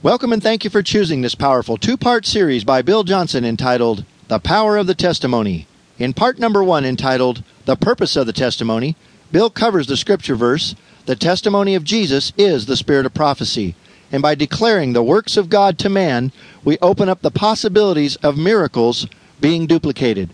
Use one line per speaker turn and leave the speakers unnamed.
Welcome and thank you for choosing this powerful two part series by Bill Johnson entitled The Power of the Testimony. In part number one, entitled The Purpose of the Testimony, Bill covers the scripture verse The testimony of Jesus is the spirit of prophecy. And by declaring the works of God to man, we open up the possibilities of miracles being duplicated.